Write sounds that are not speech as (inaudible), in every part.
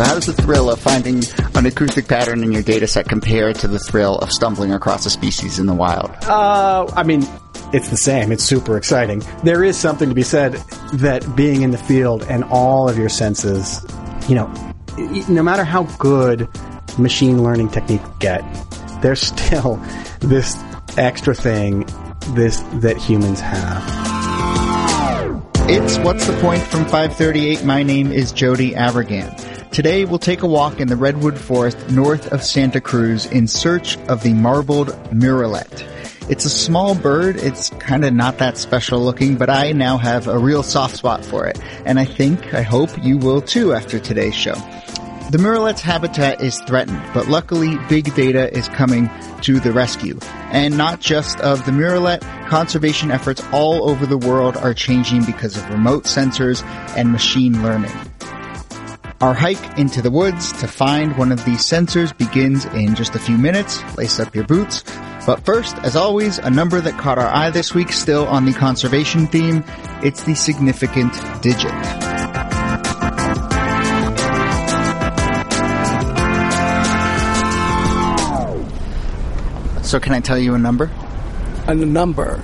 So how does the thrill of finding an acoustic pattern in your data set compare to the thrill of stumbling across a species in the wild? Uh, I mean, it's the same. It's super exciting. There is something to be said that being in the field and all of your senses, you know, no matter how good machine learning technique get, there's still (laughs) this extra thing this that humans have. It's What's the Point from 538. My name is Jody Avirgan. Today we'll take a walk in the Redwood Forest north of Santa Cruz in search of the marbled murrelet. It's a small bird. It's kind of not that special looking, but I now have a real soft spot for it. And I think, I hope you will too after today's show. The murrelet's habitat is threatened, but luckily big data is coming to the rescue. And not just of the murrelet, conservation efforts all over the world are changing because of remote sensors and machine learning. Our hike into the woods to find one of these sensors begins in just a few minutes. Lace up your boots. But first, as always, a number that caught our eye this week still on the conservation theme. It's the significant digit. So can I tell you a number? A number?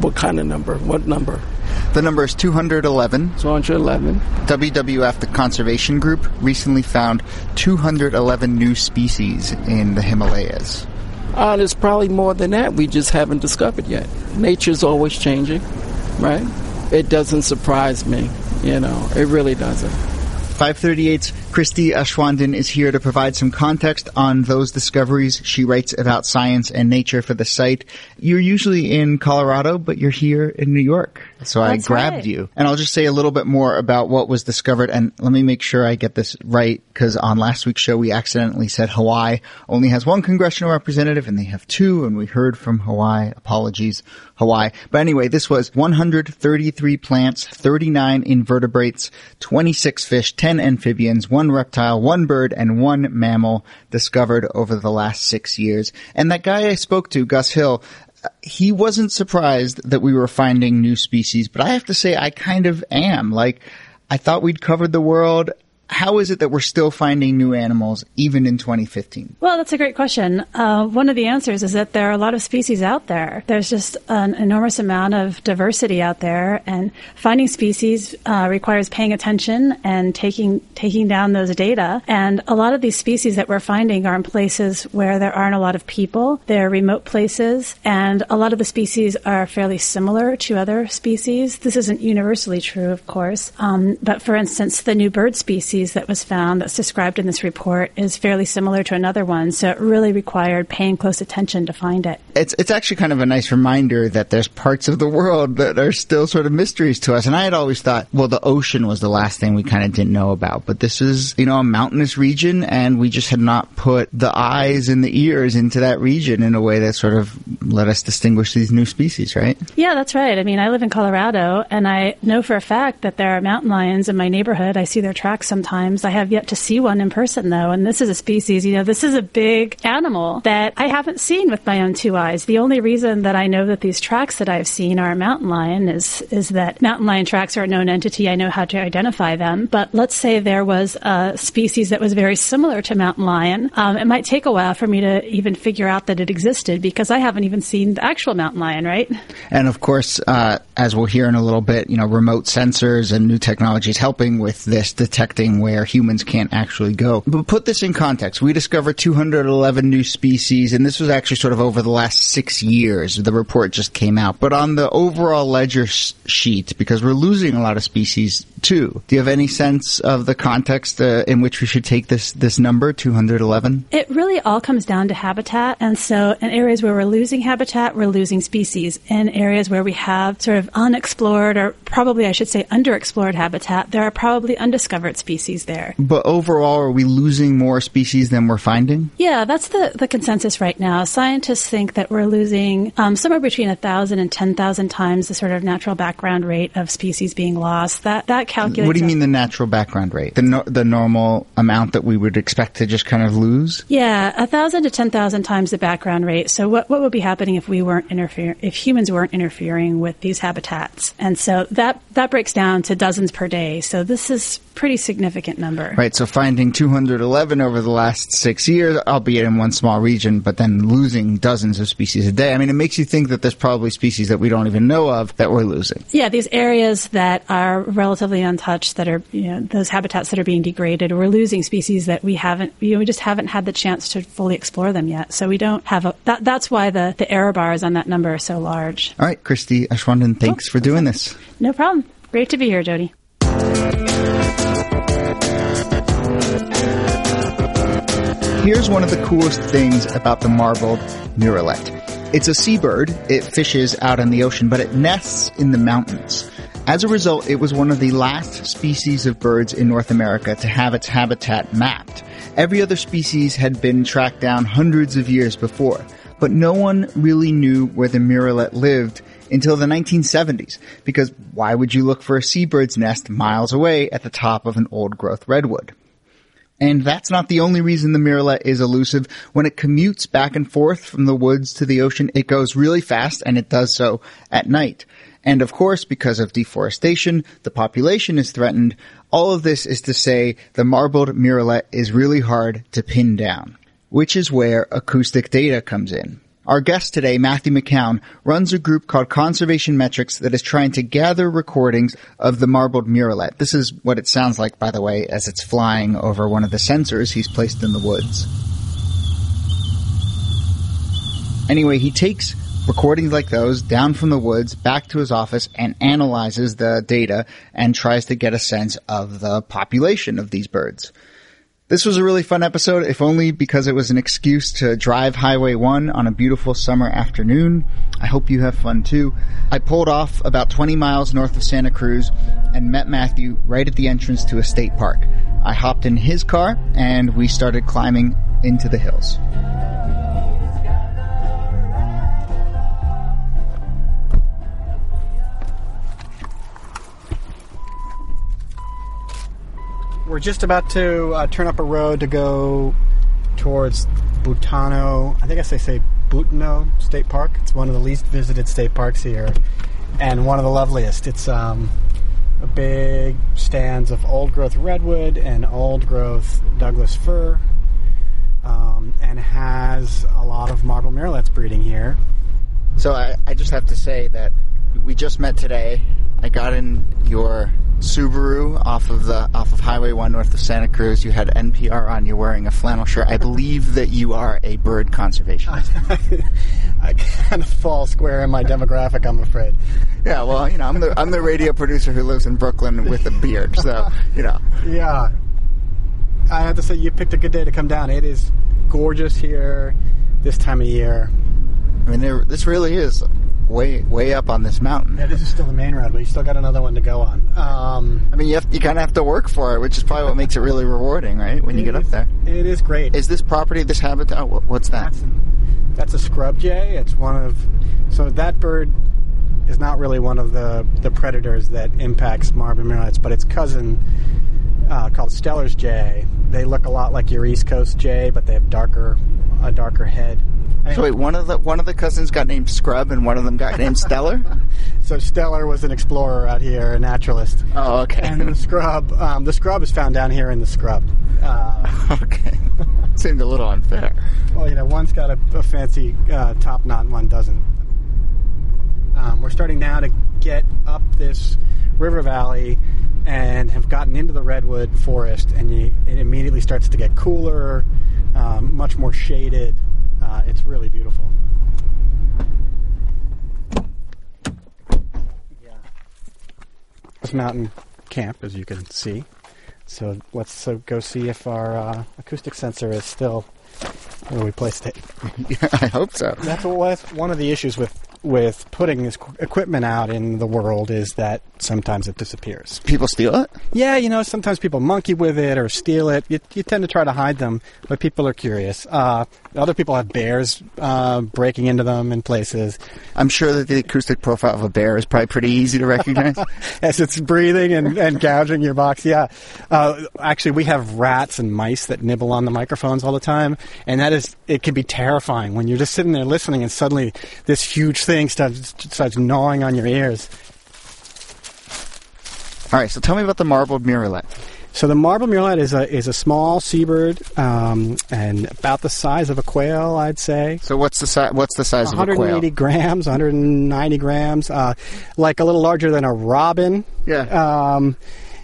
What kind of number? What number? The number is 211. 211. WWF, the conservation group, recently found 211 new species in the Himalayas. Uh, there's probably more than that we just haven't discovered yet. Nature's always changing, right? It doesn't surprise me, you know, it really doesn't. 538's Christie Aschwanden is here to provide some context on those discoveries. She writes about science and nature for the site. You're usually in Colorado, but you're here in New York. So That's I grabbed right. you. And I'll just say a little bit more about what was discovered. And let me make sure I get this right because on last week's show we accidentally said Hawaii only has one congressional representative and they have two. And we heard from Hawaii. Apologies, Hawaii. But anyway, this was 133 plants, 39 invertebrates, 26 fish, 10 amphibians, one reptile, one bird, and one mammal discovered over the last six years. And that guy I spoke to, Gus Hill, he wasn't surprised that we were finding new species, but I have to say I kind of am. Like, I thought we'd covered the world. How is it that we're still finding new animals even in 2015? Well, that's a great question. Uh, one of the answers is that there are a lot of species out there. There's just an enormous amount of diversity out there, and finding species uh, requires paying attention and taking taking down those data. And a lot of these species that we're finding are in places where there aren't a lot of people. They're remote places, and a lot of the species are fairly similar to other species. This isn't universally true, of course, um, but for instance, the new bird species that was found that's described in this report is fairly similar to another one. So it really required paying close attention to find it. It's it's actually kind of a nice reminder that there's parts of the world that are still sort of mysteries to us. And I had always thought, well, the ocean was the last thing we kind of didn't know about, but this is you know a mountainous region, and we just had not put the eyes and the ears into that region in a way that sort of let us distinguish these new species, right? Yeah, that's right. I mean, I live in Colorado, and I know for a fact that there are mountain lions in my neighborhood. I see their tracks sometimes. I have yet to see one in person, though, and this is a species, you know, this is a big animal that I haven't seen with my own two eyes. The only reason that I know that these tracks that I've seen are mountain lion is, is that mountain lion tracks are a known entity. I know how to identify them. But let's say there was a species that was very similar to mountain lion. Um, it might take a while for me to even figure out that it existed because I haven't even seen the actual mountain lion, right? And of course, uh, as we'll hear in a little bit, you know, remote sensors and new technologies helping with this detecting where humans can't actually go. But put this in context. We discovered 211 new species, and this was actually sort of over the last six years. The report just came out. But on the overall ledger sheet, because we're losing a lot of species too, do you have any sense of the context uh, in which we should take this, this number, 211? It really all comes down to habitat. And so, in areas where we're losing habitat, we're losing species. In areas where we have sort of unexplored, or probably I should say underexplored habitat, there are probably undiscovered species there. But overall, are we losing more species than we're finding? Yeah, that's the, the consensus right now. Scientists think that we're losing um, somewhere between 1,000 and 10,000 times the sort of natural background rate of species being lost. That, that calculates. What do you mean the natural background rate? The no, the normal amount that we would expect to just kind of lose? Yeah, a thousand to ten thousand times the background rate. So what what would be happening if we weren't interfering if humans weren't interfering with these habitats? And so that that breaks down to dozens per day. So this is pretty significant number. Right, so finding 211 over the last six years, albeit in one small region, but then losing dozens of species a day. I mean, it makes you think that there's probably species that we don't even know of that we're losing. Yeah, these areas that are relatively untouched, that are you know those habitats that are being degraded, we're losing species that we haven't, you know, we just haven't had the chance to fully explore them yet. So we don't have a. That, that's why the the error bars on that number are so large. All right, Christie Aschwanden, thanks Oh, for doing this. No problem. Great to be here, Jody. Here's one of the coolest things about the marbled murrelet. It's a seabird. It fishes out in the ocean, but it nests in the mountains. As a result, it was one of the last species of birds in North America to have its habitat mapped. Every other species had been tracked down hundreds of years before, but no one really knew where the murrelet lived until the 1970s, because why would you look for a seabird's nest miles away at the top of an old growth redwood? And that's not the only reason the murrelet is elusive. When it commutes back and forth from the woods to the ocean, it goes really fast and it does so at night. And of course, because of deforestation, the population is threatened. All of this is to say the marbled murrelet is really hard to pin down, which is where acoustic data comes in. Our guest today, Matthew McKown, runs a group called Conservation Metrics that is trying to gather recordings of the marbled murrelet. This is what it sounds like, by the way, as it's flying over one of the sensors he's placed in the woods. Anyway, he takes recordings like those down from the woods back to his office and analyzes the data and tries to get a sense of the population of these birds. This was a really fun episode, if only because it was an excuse to drive Highway 1 on a beautiful summer afternoon. I hope you have fun too. I pulled off about 20 miles north of Santa Cruz and met Matthew right at the entrance to a state park. I hopped in his car and we started climbing into the hills. We're just about to uh, turn up a road to go towards Butano. I think I say say Butano State Park. It's one of the least visited state parks here, and one of the loveliest. It's um, a big stands of old growth redwood and old growth Douglas fir, um, and has a lot of marble murrelets breeding here. So I, I just have to say that we just met today. I got in your Subaru off of the off of Highway One north of Santa Cruz. You had NPR on. You're wearing a flannel shirt. I believe that you are a bird conservationist. (laughs) I kind of fall square in my demographic, I'm afraid. yeah, well, you know, I'm the I'm the radio producer who lives in Brooklyn with a beard. So you know, Yeah. I have to say, you picked a good day to come down. It is gorgeous here this time of year. I mean, there, this really is way way up on this mountain. Yeah, this is still the main road, but you still got another one to go on. Um, I mean, you have, you kind of have to work for it, which is probably what makes it really rewarding, right? When you get up there. it is great. Is this property, this habitat? oh, What's that? That's, that's a scrub jay. It's one of so that bird is not really one of the the predators that impacts marble murrelets, but its cousin uh, called Steller's jay. They look a lot like your East Coast jay, but they have darker a darker head. So wait, one of the one of the cousins got named Scrub, and one of them got named Steller. (laughs) So Steller was an explorer out here, a naturalist. Oh, okay. And the scrub, um, the scrub is found down here in the scrub. Uh, (laughs) okay. (laughs) Seemed a little unfair. well, you know, one's got a, a fancy uh, top knot and one doesn't. Um, we're starting now to get up this river valley and have gotten into the redwood forest, and you, it immediately starts to get cooler, um, much more shaded. Uh, it's really beautiful. Yeah. This mountain camp, as you can see. So let's uh, go see if our uh, acoustic sensor is still where we placed it. Yeah, (laughs) I hope so. That's what was one of the issues with with putting this qu- equipment out in the world is that sometimes it disappears. People steal it. Yeah, you know, sometimes people monkey with it or steal it. You, you tend to try to hide them, but people are curious. Uh, other people have bears uh, breaking into them in places I'm sure that the acoustic profile of a bear is probably pretty easy to recognize. (laughs) as it's breathing and, and gouging your box. Yeah, uh, actually, we have rats and mice that nibble on the microphones all the time, and that is it can be terrifying when you're just sitting there listening and suddenly this huge thing starts starts gnawing on your ears. All right, so tell me about the marbled murrelet. So the marble murrelet is a is a small seabird, um, and about the size of a quail, I'd say. So what's the size? what's the size of a quail? 180 grams, 190 grams, uh, like a little larger than a robin. Yeah. Um,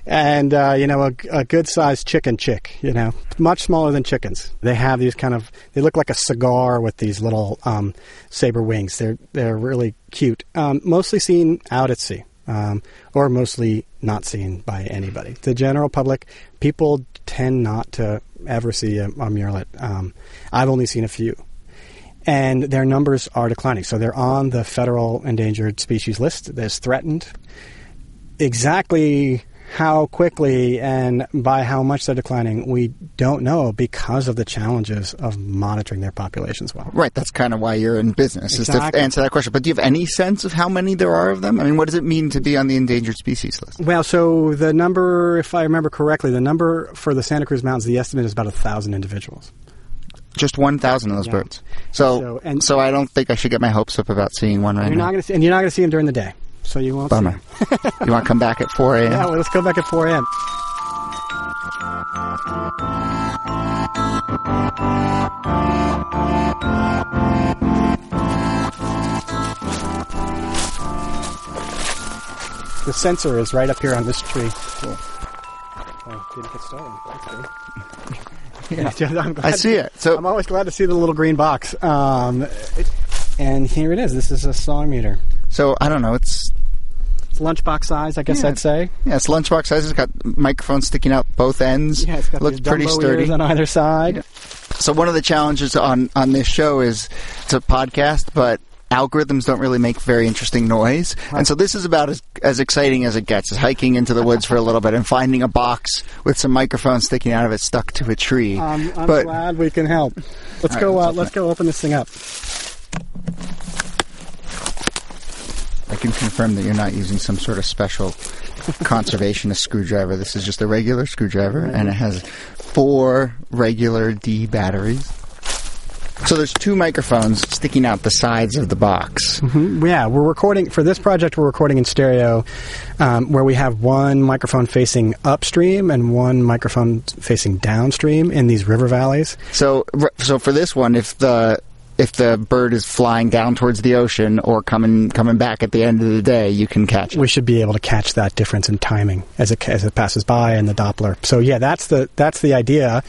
and uh, you know, a, a good sized chicken chick. You know, much smaller than chickens. They have these kind of. They look like a cigar with these little um, saber wings. They're they're really cute. Um, mostly seen out at sea. Um, or mostly not seen by anybody. The general public, people tend not to ever see a, a murrelet. Um, I've only seen a few and their numbers are declining. So they're on the federal endangered species list that's threatened. Exactly how quickly and by how much they're declining, we don't know because of the challenges of monitoring their populations well. Right, that's kind of why you're in business, is to answer that question. But do you have any sense of how many there are of them? I mean, what does it mean to be on the endangered species list? Well, so the number, if I remember correctly, the number for the Santa Cruz Mountains, the estimate is about a thousand individuals. Just 1,000 of those Yeah. birds. So, So- and- so I don't think I should get my hopes up about seeing one right You're now. not to see, and you're not going to see them during the day, so you won't Bummer. (laughs) you want to come back at 4 a.m.? Yeah, well, let's go back at 4 a.m. The sensor is right up here on this tree. Cool. Oh, didn't get stolen. That's good. I'm I see it. So- I'm always glad to see the little green box. Um, it- and here it is. This is a song meter. So, I don't know. It's, It's lunchbox size, I guess Yeah. I'd say. yeah, it's lunchbox size. It's got microphones sticking out both ends. Yeah, it's got Looks these pretty sturdy. on either side. So one of the challenges on on this show is it's a podcast, but algorithms don't really make very interesting noise. And so this is about as as exciting as it gets. Is hiking into the woods for a little bit and finding a box with some microphones sticking out of it stuck to a tree. Um, I'm but glad we can help. Let's go. right, uh, let's let's go open this thing up. I can confirm that you're not using some sort of special conservationist screwdriver. This is just a regular screwdriver, and it has four regular D batteries. So there's two microphones sticking out the sides of the box. Yeah, we're recording for this project. We're recording in stereo, um, where we have one microphone facing upstream and one microphone facing downstream in these river valleys. So, so for this one, if the if the bird is flying down towards the ocean or coming coming back at the end of the day, you can catch it. We should be able to catch that difference in timing as it as it passes by and the Doppler. So yeah, that's the that's the idea.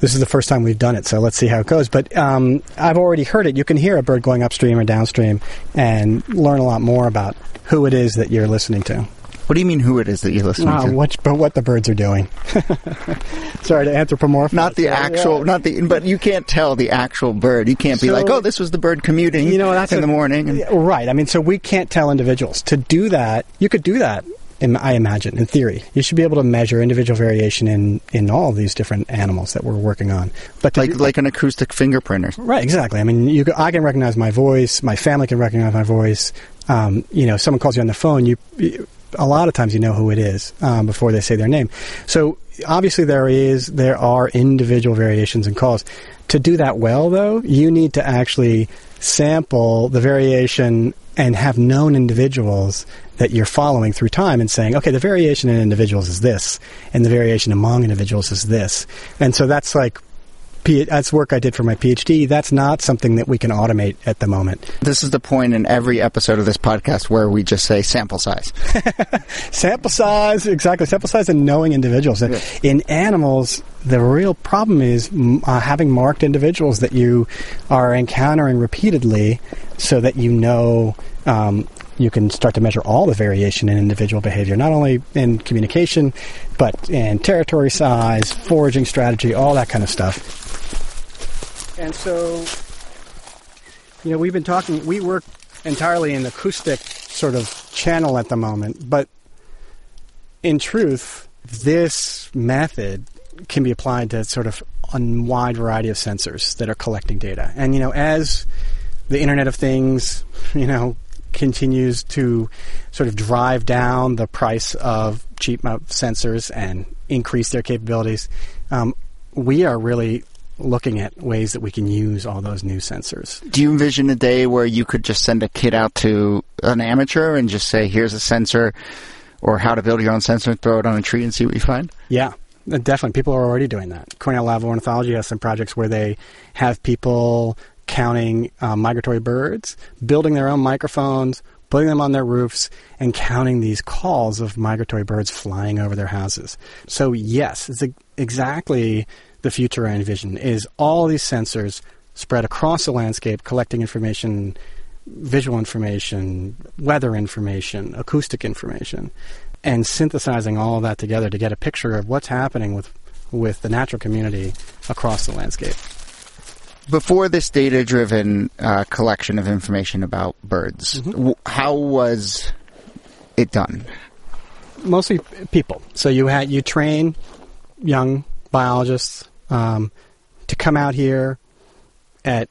This is the first time we've done it, so let's see how it goes. But um, I've already heard it. You can hear a bird going upstream or downstream, and learn a lot more about who it is that you're listening to. What do you mean? Who it is that you're listening Uh, to? what, but what the birds are doing. (laughs) Sorry to anthropomorphize. Not the Yeah. actual, not the, but you can't tell the actual bird. You can't be like, oh, this was the bird commuting You know, that's in a- the morning. And, Right. I mean, so we can't tell individuals. To do that, you could do that. In, I imagine, in theory, you should be able to measure individual variation in, in all these different animals that we're working on. But like do- like an acoustic fingerprinter. Right, exactly. I mean, you, I can recognize my voice. My family can recognize my voice. Um, you know, someone calls you on the phone. You, you a lot of times you know who it is um, before they say their name. So obviously there is there are individual variations in calls. To do that well, though, you need to actually sample the variation and have known individuals that you're following through time and saying, okay, the variation in individuals is this, and the variation among individuals is this. And so that's like P- that's work I did for my PhD. That's not something that we can automate at the moment. This is the point in every episode of this podcast where we just say sample size. (laughs) Sample size, exactly. Sample size and knowing individuals. Yeah. In animals, the real problem is uh, having marked individuals that you are encountering repeatedly so that you know um, you can start to measure all the variation in individual behavior, not only in communication, but in territory size, foraging strategy, all that kind of stuff. And so, you know, we've been talking, we work entirely in the acoustic sort of channel at the moment, but in truth, this method can be applied to sort of a wide variety of sensors that are collecting data. And, you know, as the Internet of Things, (laughs) you know, continues to sort of drive down the price of cheap sensors and increase their capabilities, um, we are really looking at ways that we can use all those new sensors. Do you envision a day where you could just send a kid out to an amateur and just say, here's a sensor, or how to build your own sensor, and throw it on a tree and see what you find? Yeah. Definitely, people are already doing that. Cornell Lab of Ornithology has some projects where they have people counting uh, migratory birds, building their own microphones, putting them on their roofs, and counting these calls of migratory birds flying over their houses. So yes, it's exactly the future I envision. Is all these sensors spread across the landscape, collecting information, visual information, weather information, acoustic information, and synthesizing all of that together to get a picture of what's happening with with the natural community across the landscape. Before this data driven uh, collection of information about birds, w- how was it done? Mostly people. So you had you train young biologists um, to come out here at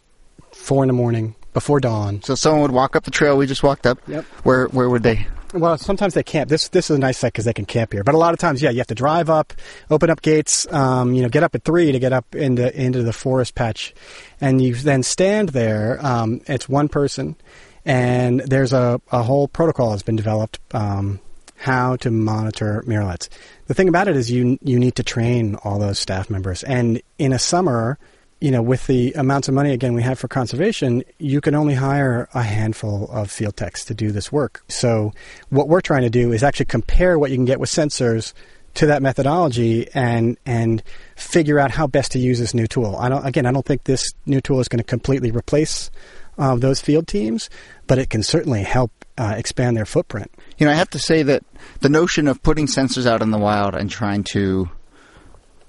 four in the morning before dawn. So someone would walk up the trail we just walked up. Yep. Where where would they? Well, sometimes they camp. This this is a nice site because they can camp here. But a lot of times, yeah, you have to drive up, open up gates. Um, you know, get up at three to get up into into the forest patch, and you then stand there. Um, it's one person, and there's a, a whole protocol that's been developed. Um, how to monitor murrelets. The thing about it is you you need to train all those staff members, and in a summer, you know, with the amounts of money again we have for conservation, you can only hire a handful of field techs to do this work. So what we're trying to do is actually compare what you can get with sensors to that methodology and and figure out how best to use this new tool. I don't again, I don't think this new tool is going to completely replace uh, those field teams, but it can certainly help uh, expand their footprint. You know, I have to say that the notion of putting sensors out in the wild and trying to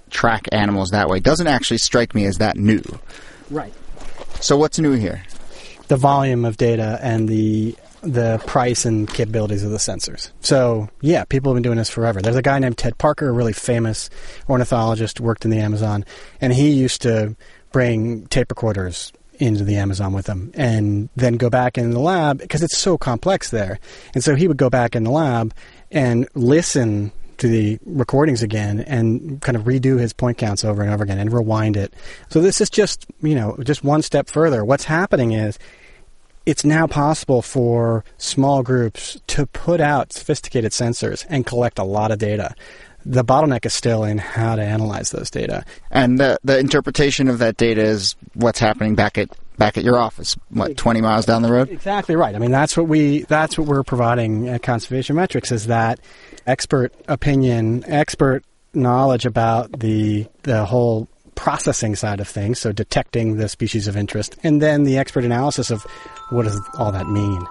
track animals that way doesn't actually strike me as that new. Right. So what's new here? the volume of data and the the price and capabilities of the sensors. So yeah, people have been doing this forever. There's a guy named Ted Parker, a really famous ornithologist, worked in the Amazon, and he used to bring tape recorders into the Amazon with him and then go back in the lab because it's so complex there. And so he would go back in the lab and listen to the recordings again and kind of redo his point counts over and over again and rewind it. So this is just, you know, just one step further. What's happening is it's now possible for small groups to put out sophisticated sensors and collect a lot of data. The bottleneck is still in how to analyze those data. And the the interpretation of that data is what's happening back at back at your office, what twenty miles down the road. Exactly right. I mean, that's what we that's what we're providing at Conservation Metrics is that expert opinion, expert knowledge about the the whole processing side of things, so detecting the species of interest, and then the expert analysis of what does all that mean.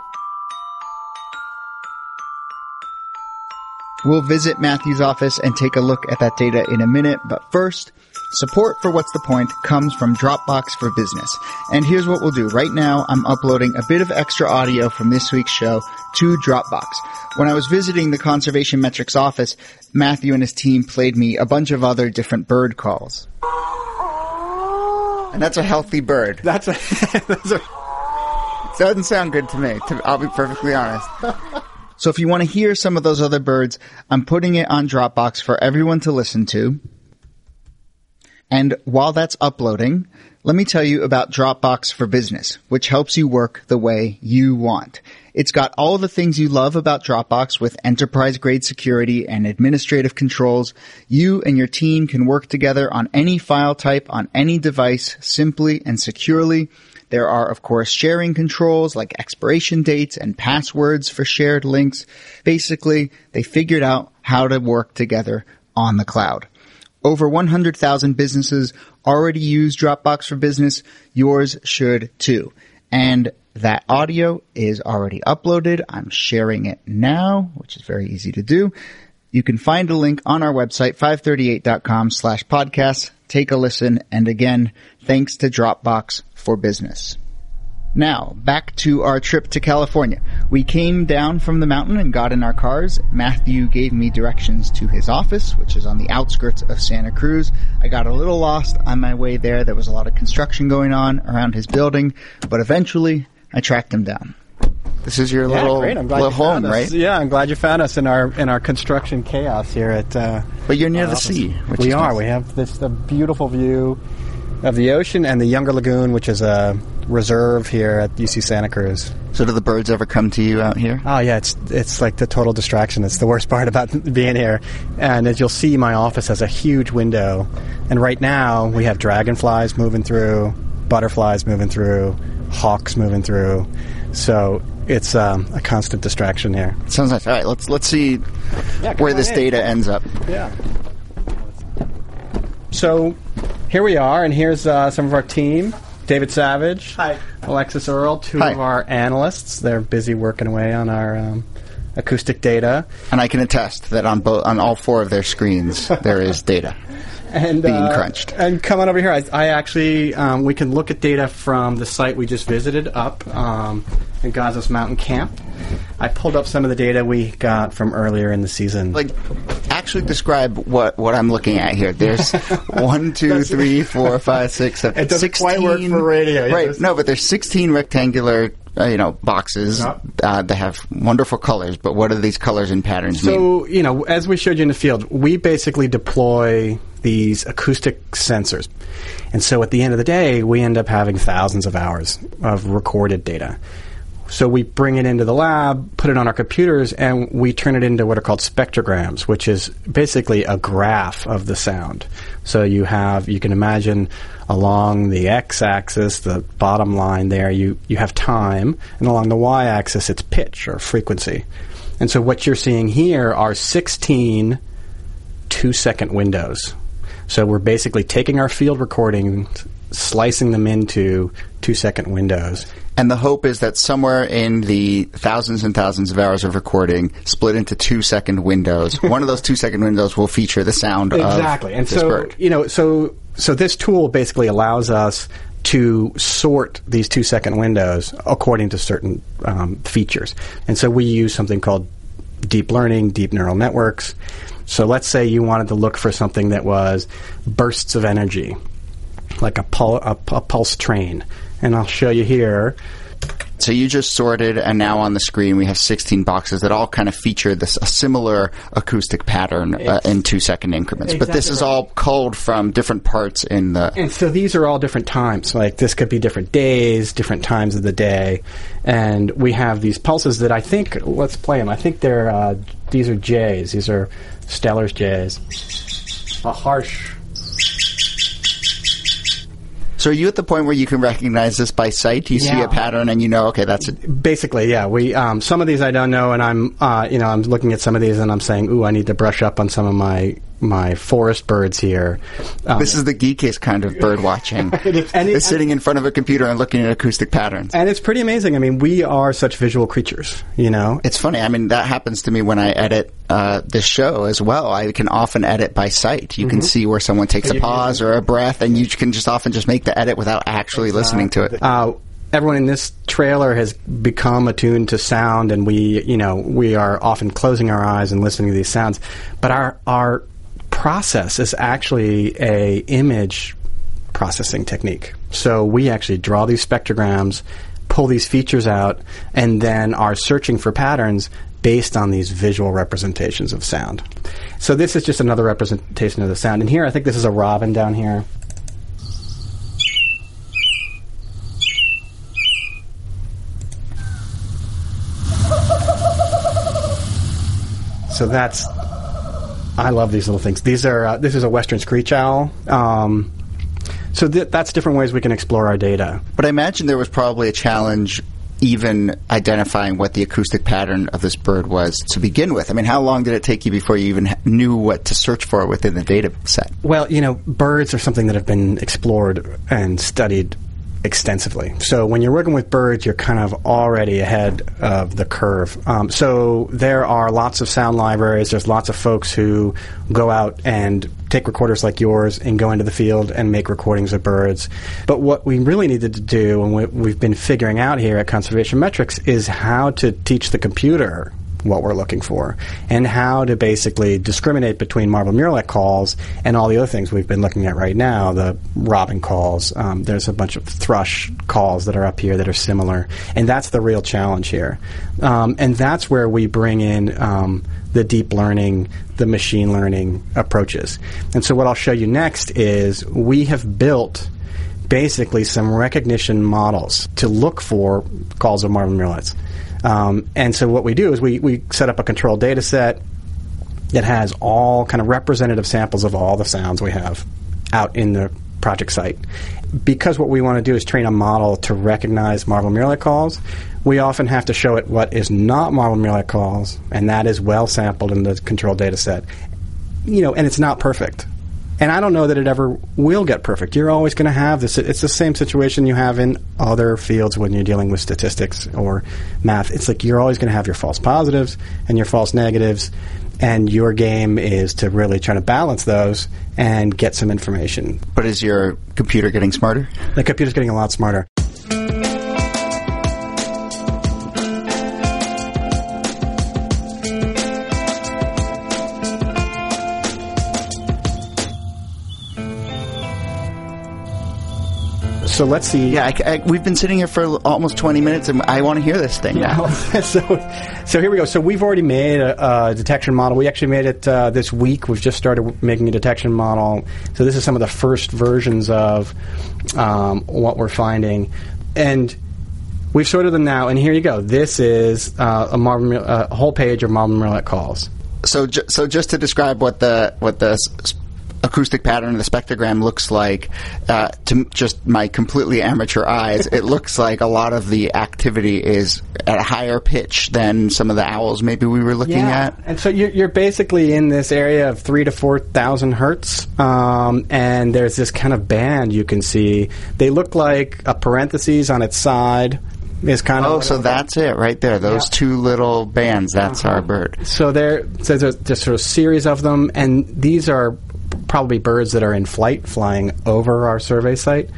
We'll visit Matthew's office and take a look at that data in a minute, but first, support for What's the Point comes from Dropbox for Business. And here's what we'll do. Right now, I'm uploading a bit of extra audio from this week's show to Dropbox. When I was visiting the Conservation Metrics office, Matthew and his team played me a bunch of other different bird calls. And that's a healthy bird. (laughs) That's a, (laughs) that's a Doesn't sound good to me, to, I'll be perfectly honest. (laughs) So if you want to hear some of those other birds, I'm putting it on Dropbox for everyone to listen to. And while that's uploading, let me tell you about Dropbox for Business, which helps you work the way you want. It's got all the things you love about Dropbox with enterprise grade security and administrative controls. You and your team can work together on any file type on any device simply and securely. There are, of course, sharing controls like expiration dates and passwords for shared links. Basically, they figured out how to work together on the cloud. Over 100,000 businesses already use Dropbox for Business. Yours should too. And that audio is already uploaded. I'm sharing it now, which is very easy to do. You can find a link on our website, 538.com slash podcast. Take a listen. And again, thanks to Dropbox for Business. Now, back to our trip to California. We came down from the mountain and got in our cars. Matthew gave me directions to his office, which is on the outskirts of Santa Cruz. I got a little lost on my way there. There was a lot of construction going on around his building, but eventually I tracked him down. This is your little, great. I'm glad little you found home, us. right? Yeah, I'm glad you found us in our in our construction chaos here at. Uh, But you're near the office. sea. Which we are. nice. We have this a beautiful view of the ocean and the Younger Lagoon, which is a reserve here at UC Santa Cruz. So do the birds ever come to you out here? Oh yeah, it's it's like the total distraction. It's the worst part about (laughs) being here. And as you'll see, my office has a huge window, and right now we have dragonflies moving through, butterflies moving through, hawks moving through. So it's um, a constant distraction here. Sounds nice. All right, let's let's see Yeah, where this in. data ends up. Yeah. So here we are, and here's uh, some of our team. David Savage. Hi. Alexis Earl, two Hi. of our analysts. They're busy working away on our um, acoustic data. And I can attest that on both on all four of their screens there is data. (laughs) and being uh, crunched. And come on over here. I, I actually um, we can look at data from the site we just visited up um, in Gazos Mountain Camp. I pulled up some of the data we got from earlier in the season. Like, actually describe what what I'm looking at here. There's (laughs) one, two, three, four, five, six, seven. It doesn't quite work for radio. Right? No, but there's 16 rectangular. Uh, you know, boxes. Yep. Uh, they have wonderful colors, but what do these colors and patterns mean? So, you know, as we showed you in the field, we basically deploy these acoustic sensors. And so at the end of the day, we end up having thousands of hours of recorded data. So we bring it into the lab, put it on our computers, and we turn it into what are called spectrograms, which is basically a graph of the sound. So you have, you can imagine along the x-axis, the bottom line there, you, you have time, and along the y-axis, it's pitch or frequency. And so what you're seeing here are 16 two second windows. So we're basically taking our field recordings, slicing them into two second windows. And the hope is that somewhere in the thousands and thousands of hours of recording, split into two second windows, (laughs) one of those two second windows will feature the sound exactly. of And so bird. you know, so so this tool basically allows us to sort these two second windows according to certain um, features. And so we use something called deep learning, deep neural networks. So let's say you wanted to look for something that was bursts of energy, like a, pul- a, a pulse train. And I'll show you here. So you just sorted, and now on the screen we have 16 boxes that all kind of feature this a similar acoustic pattern uh, in two second increments. but this Exactly is all culled from different parts in the. And so these are all different times. Like this could be different days, different times of the day, and we have these pulses that I think. Let's play them. I think they're uh, these are jays. These are Steller's jays. A harsh. So are you at the point where you can recognize this by sight? Do you see a pattern and you know, okay, that's it. Basically, yeah. We um, some of these I don't know, and I'm uh, you know I'm looking at some of these and I'm saying, ooh, I need to brush up on some of my my forest birds here. Um, This is the geekiest kind of bird watching. (laughs) and it- Is sitting in front of a computer and looking at acoustic patterns. and it's pretty amazing. I mean, we are such visual creatures, you know. It's funny. I mean, that happens to me when I edit uh, this show as well. I can often edit by sight. You Mm-hmm. can see where someone takes a pause or a breath, and you can just often just make the edit without actually listening to it. uh, everyone in this trailer has become attuned to sound, and we, you know, we are often closing our eyes and listening to these sounds. But our our process is actually a image processing technique. So we actually draw these spectrograms, pull these features out, and then are searching for patterns based on these visual representations of sound. So this is just another representation of the sound. And here, I think this is a robin down here. So that's. I love these little things. These are. Uh, this is a western screech owl. Um, so th- that's different ways we can explore our data. But I imagine there was probably a challenge even identifying what the acoustic pattern of this bird was to begin with. I mean, how long did it take you before you even knew what to search for within the data set? Well, you know, birds are something that have been explored and studied extensively. So when you're working with birds, you're kind of already ahead of the curve. Um, so there are lots of sound libraries. There's lots of folks who go out and take recorders like yours and go into the field and make recordings of birds. But what we really needed to do, and what we've been figuring out here at Conservation Metrics, is how to teach the computer what we're looking for and how to basically discriminate between marble murrelet calls and all the other things we've been looking at right now the robin calls. Um, there's a bunch of thrush calls that are up here that are similar and that's the real challenge here. Um, and that's where we bring in um, the deep learning the machine learning approaches. And so what i'll show you next is we have built basically some recognition models to look for calls of marbled murrelets. Um, and so what we do is we, we set up a control data set that has all kind of representative samples of all the sounds we have out in the project site. Because what we want to do is train a model to recognize marbled murrelet calls, we often have to show it what is not marbled murrelet calls, and that is well sampled in the control data set. You know, and it's not perfect. And I don't know that it ever will get perfect. You're always going to have this. It's the same situation you have in other fields when you're dealing with statistics or math. It's like you're always going to have your false positives and your false negatives. And your game is to really try to balance those and get some information. But is your computer getting smarter? The computer's getting a lot smarter. So let's see. Yeah, I, I, we've been sitting here for almost 20 minutes, and I want to hear this thing now. (laughs) so, so here we go. So we've already made a, a detection model. We actually made it uh, this week. We've just started making a detection model. So this is some of the first versions of um, what we're finding, and we've sorted them now. And here you go. This is uh, a, marble, uh, a whole page of marbled murrelet calls. So, ju- so just to describe what the what the acoustic pattern of the spectrogram looks like uh, to just my completely amateur eyes it (laughs) looks like a lot of the activity is at a higher pitch than some of the owls maybe we were looking at and so you're, you're basically in this area of three to four thousand hertz, um, and there's this kind of band you can see. They look like a parentheses on its side. Is kind of oh so that's it right there those Yeah. two little bands that's our bird So there, so there's just a there's sort of series of them, and these are probably birds that are in flight, flying over our survey site.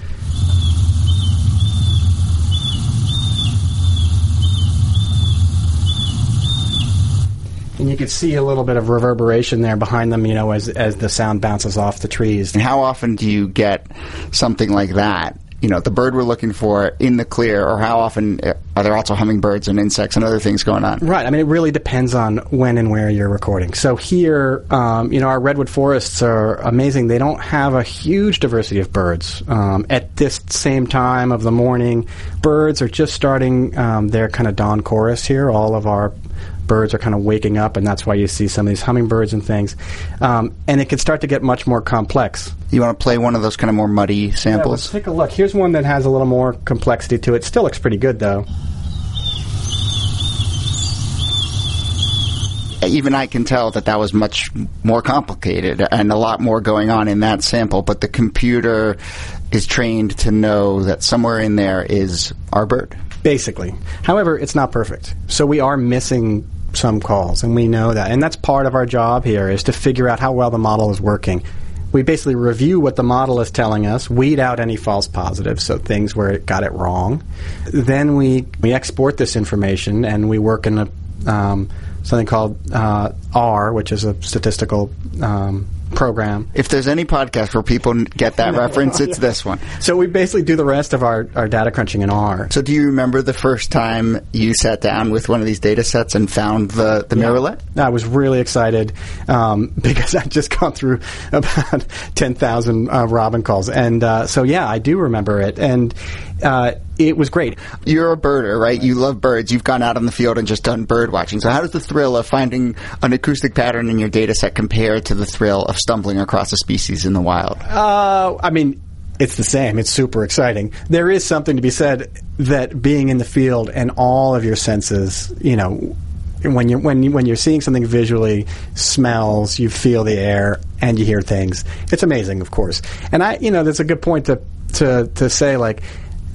And you can see a little bit of reverberation there behind them, you know, as as the sound bounces off the trees. and how often do you get something like that you know the bird we're looking for in the clear or how often uh, are there also hummingbirds and insects and other things going on Right. I mean, it really depends on when and where you're recording. So here, um, you know, our redwood forests are amazing. They don't have a huge diversity of birds. Um, at this same time of the morning, birds are just starting um, their kind of dawn chorus here. All of our birds are kind of waking up, and that's why you see some of these hummingbirds and things. Um, and it can start to get much more complex. you want to play one of those kind of more muddy Yeah, let's take a look. Here's one that has a little more complexity to it. Still looks pretty good, though. even I can tell that that was much more complicated and a lot more going on in that sample, but the computer is trained to know that somewhere in there is our bird. basically. However, it's not perfect. So we are missing some calls, and we know that. And that's part of our job here is to figure out how well the model is working. We basically review what the model is telling us, weed out any false positives, so things where it got it wrong. Then we, we export this information and we work in a, um, something called uh, R, which is a statistical um, program. If there's any podcast where people get that (laughs) reference, it's this one. So we basically do the rest of our, our data crunching in R. So, do you remember the first time you sat down with one of these data sets and found the, the murrelet? I was really excited um, (laughs) because I'd just gone through (laughs) about 10,000 uh, Robin calls. And uh, so, yeah, I do remember it. And uh, it was great. You're a birder, right? You love birds. You've gone out in the field and just done bird watching. So, how does the thrill of finding an acoustic pattern in your data set compare to the thrill of stumbling across a species in the wild? Uh, I mean, it's the same. It's super exciting. There is something to be said that being in the field and all of your senses, you know, when you're when you, when you're seeing something visually, smells, you feel the air, and you hear things. It's amazing, of course. And I, you know, that's a good point to to to say like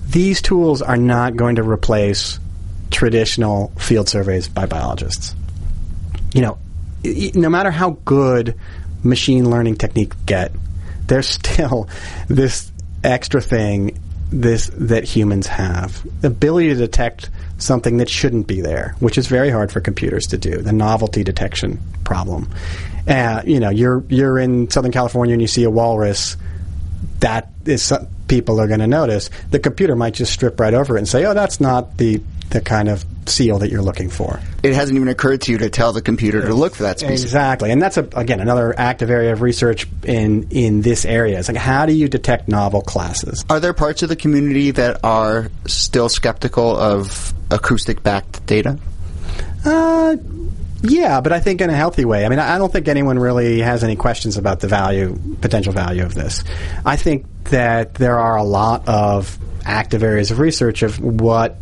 these tools are not going to replace traditional field surveys by biologists you know, no matter how good machine learning techniques get, there's (laughs) still this extra thing this that humans have the ability to detect something that shouldn't be there, which is very hard for computers to do. The novelty detection problem. Uh, you know, you're you're in Southern California and you see a walrus. That is some, people are going to notice. The computer might just strip right over it and say, "Oh, that's not the the kind of seal that you're looking for. It hasn't even occurred to you to tell the computer to look for that species. Exactly, and that's a, again another active area of research in in this area. It's like how do you detect novel classes? Are there parts of the community that are still skeptical of acoustic backed data? Uh, yeah, but I think in a healthy way. I mean, I don't think anyone really has any questions about the value, potential value of this. I think that there are a lot of active areas of research of what,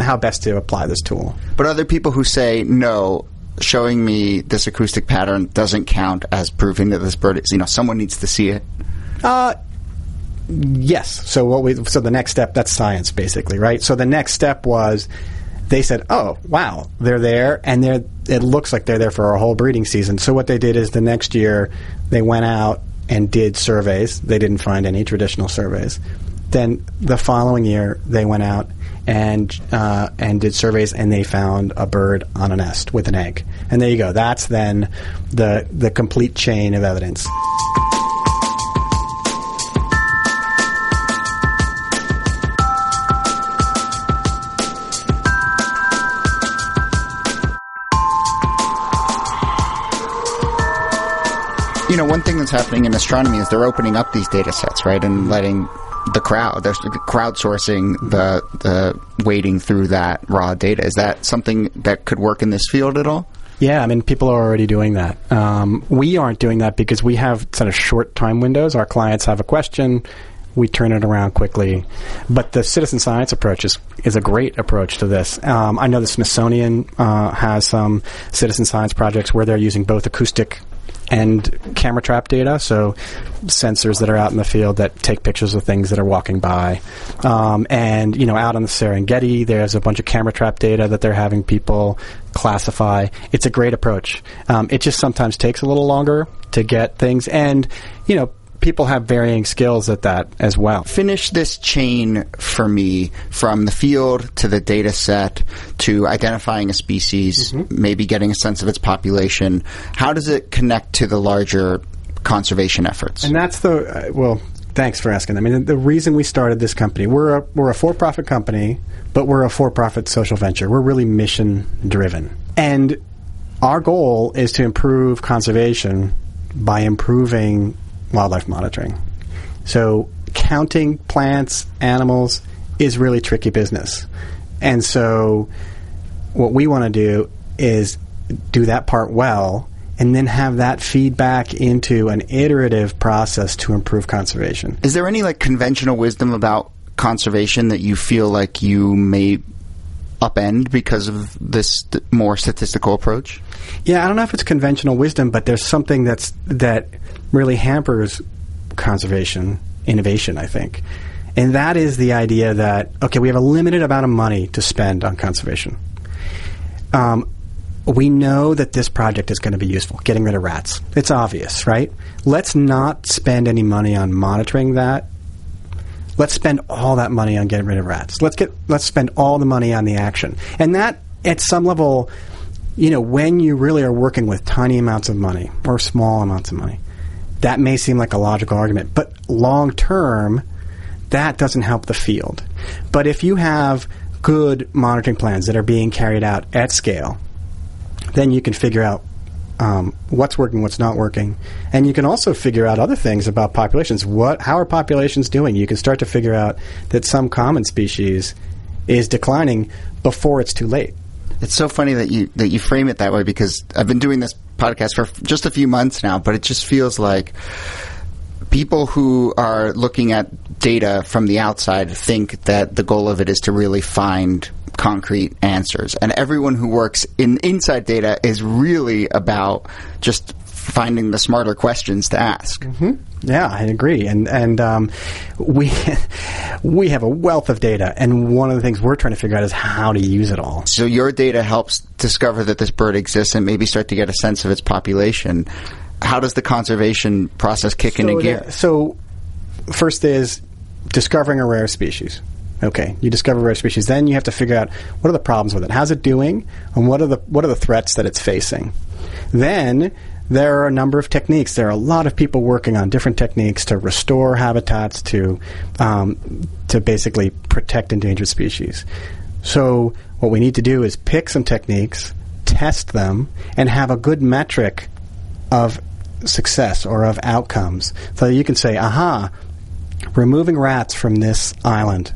how best to apply this tool. But are there people who say, no, showing me this acoustic pattern doesn't count as proving that this bird is, you know, someone needs to see it? Uh, yes. So what we, so the next step, that's science basically, right? So the next step was, they said, "Oh, wow, they're there, and they're it looks like they're there for a whole breeding season." So what they did is the next year they went out and did surveys. They didn't find any traditional surveys. Then the following year they went out and uh, and did surveys, and they found a bird on a nest with an egg. And there you go. That's then the the complete chain of evidence. That's happening in astronomy is they're opening up these data sets, right, and letting the crowd, they're crowdsourcing the the wading through that raw data. Is that something that could work in this field at all? Yeah, I mean, people are already doing that. Um, we aren't doing that because we have sort of short time windows. Our clients have a question, we turn it around quickly. But the citizen science approach is, is a great approach to this. Um, I know the Smithsonian uh, has some citizen science projects where they're using both acoustic and camera trap data, so sensors that are out in the field that take pictures of things that are walking by. Um, and, you know, out on the Serengeti, there's a bunch of camera trap data that they're having people classify. It's a great approach. Um, it just sometimes takes a little longer to get things. And, you know, people have varying skills at that as well. Finish this chain for me from the field to the data set to identifying a species, mm-hmm. maybe getting a sense of its population. How does it connect to the larger conservation efforts? And that's the, uh, well, thanks for asking. I mean, the reason we started this company, we're a, we're a for-profit company, but we're a for-profit social venture. We're really mission driven. And our goal is to improve conservation by improving wildlife monitoring. So counting plants, animals is really tricky business. And so what we want to do is do that part well and then have that feedback into an iterative process to improve conservation. Is there any like conventional wisdom about conservation that you feel like you may upend because of this th- more statistical approach? Yeah, I don't know if it's conventional wisdom, but there's something that's that really hampers conservation innovation, I think. And that is the idea that, okay, we have a limited amount of money to spend on conservation. Um, we know that this project is going to be useful, getting rid of rats. It's obvious, right? Let's not spend any money on monitoring that. Let's spend all that money on getting rid of rats. Let's get let's spend all the money on the action. And that at some level, you know, when you really are working with tiny amounts of money or small amounts of money, that may seem like a logical argument, but long term, that doesn't help the field. But if you have good monitoring plans that are being carried out at scale, then you can figure out um, what's working, what's not working, and you can also figure out other things about populations. What, how are populations doing? You can start to figure out that some common species is declining before it's too late. It's so funny that you that you frame it that way because I've been doing this podcast for just a few months now, but it just feels like people who are looking at data from the outside think that the goal of it is to really find concrete answers. And everyone who works in inside data is really about just finding the smarter questions to ask. Mm-hmm. Yeah, I agree, and and um, we (laughs) we have a wealth of data, and one of the things we're trying to figure out is how to use it all. So your data helps discover that this bird exists, and maybe start to get a sense of its population. How does the conservation process kick so into gear? so first is discovering a rare species. Okay, you discover a rare species, then you have to figure out what are the problems with it, how's it doing, and what are the what are the threats that it's facing. Then there are a number of techniques. There are a lot of people working on different techniques to restore habitats, to um, to basically protect endangered species. So what we need to do is pick some techniques, test them, and have a good metric of success or of outcomes. So you can say, aha, removing rats from this island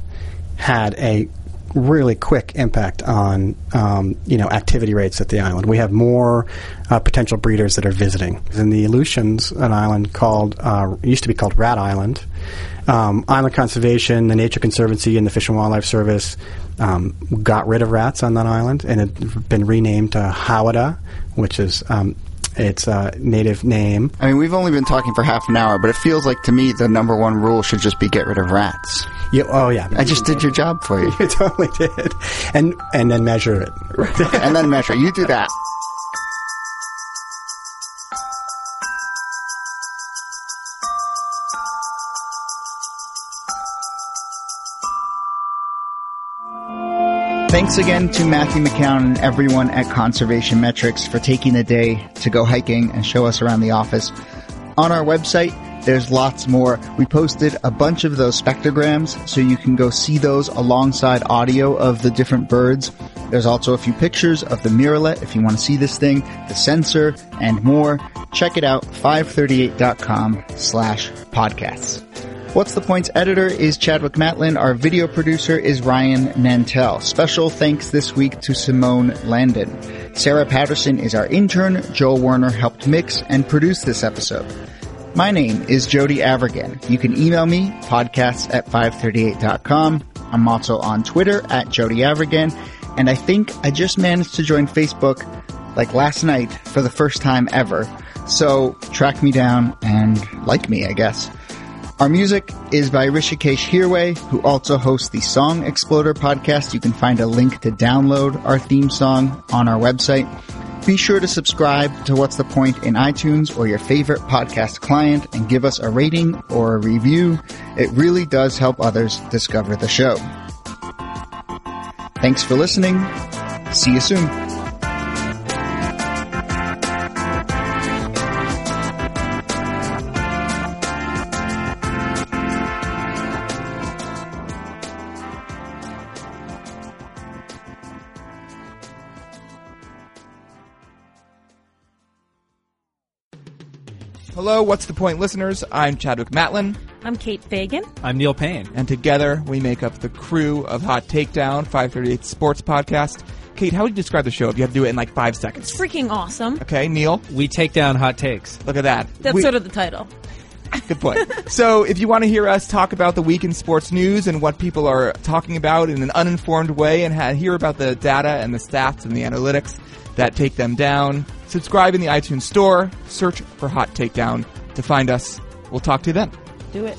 had a really quick impact on um, you know activity rates at the island. We have more uh, potential breeders that are visiting. In the Aleutians, an island called uh, used to be called Rat Island. Um, island conservation, the Nature Conservancy, and the Fish and Wildlife Service um, got rid of rats on that island, and it has been renamed to which is um, its uh, native name. I mean, we've only been talking for half an hour, but it feels like to me the number one rule should just be get rid of rats. Yeah, oh yeah, I just did your job for you. (laughs) you totally did, and and then measure it. (laughs) and then measure. You do that. Thanks again to Matthew McKown and everyone at Conservation Metrics for taking the day to go hiking and show us around the office. On our website, there's lots more. We posted a bunch of those spectrograms, so you can go see those alongside audio of the different birds. There's also a few pictures of the murrelet if you want to see this thing, the sensor, and more. Check it out, 538.com slash podcasts. What's the Point's editor is Chadwick Matlin. Our video producer is Ryan Nantel. Special thanks this week to Simone Landon. Sarah Patterson is our intern. Joel Werner helped mix and produce this episode. My name is Jody Avirgan. You can email me, podcasts at 538.com. I'm also on Twitter at Jody Avirgan. And I think I just managed to join Facebook like last night for the first time ever. So track me down and like me, I guess. Our music is by Rishikesh Hirway, who also hosts the Song Exploder podcast. You can find a link to download our theme song on our website. Be sure to subscribe to What's the Point in iTunes or your favorite podcast client and give us a rating or a review. It really does help others discover the show. Thanks for listening. See you soon. Hello, What's the Point listeners? I'm Chadwick Matlin, I'm Kate Fagan. I'm Neil Payne. and together we make up the crew of Hot Takedown, 538 Sports Podcast. Kate, how would you describe the show if you had to do it in like five seconds? Freaking awesome. Okay, Neil, We take down hot takes. look at that. That's We- sort of the title. (laughs) Good point. so, if you want to hear us talk about the week in sports news and what people are talking about in an uninformed way and ha- hear about the data and the stats and the analytics that take them down, subscribe in the iTunes Store, search for Hot Takedown to find us. We'll talk to you then. Do it.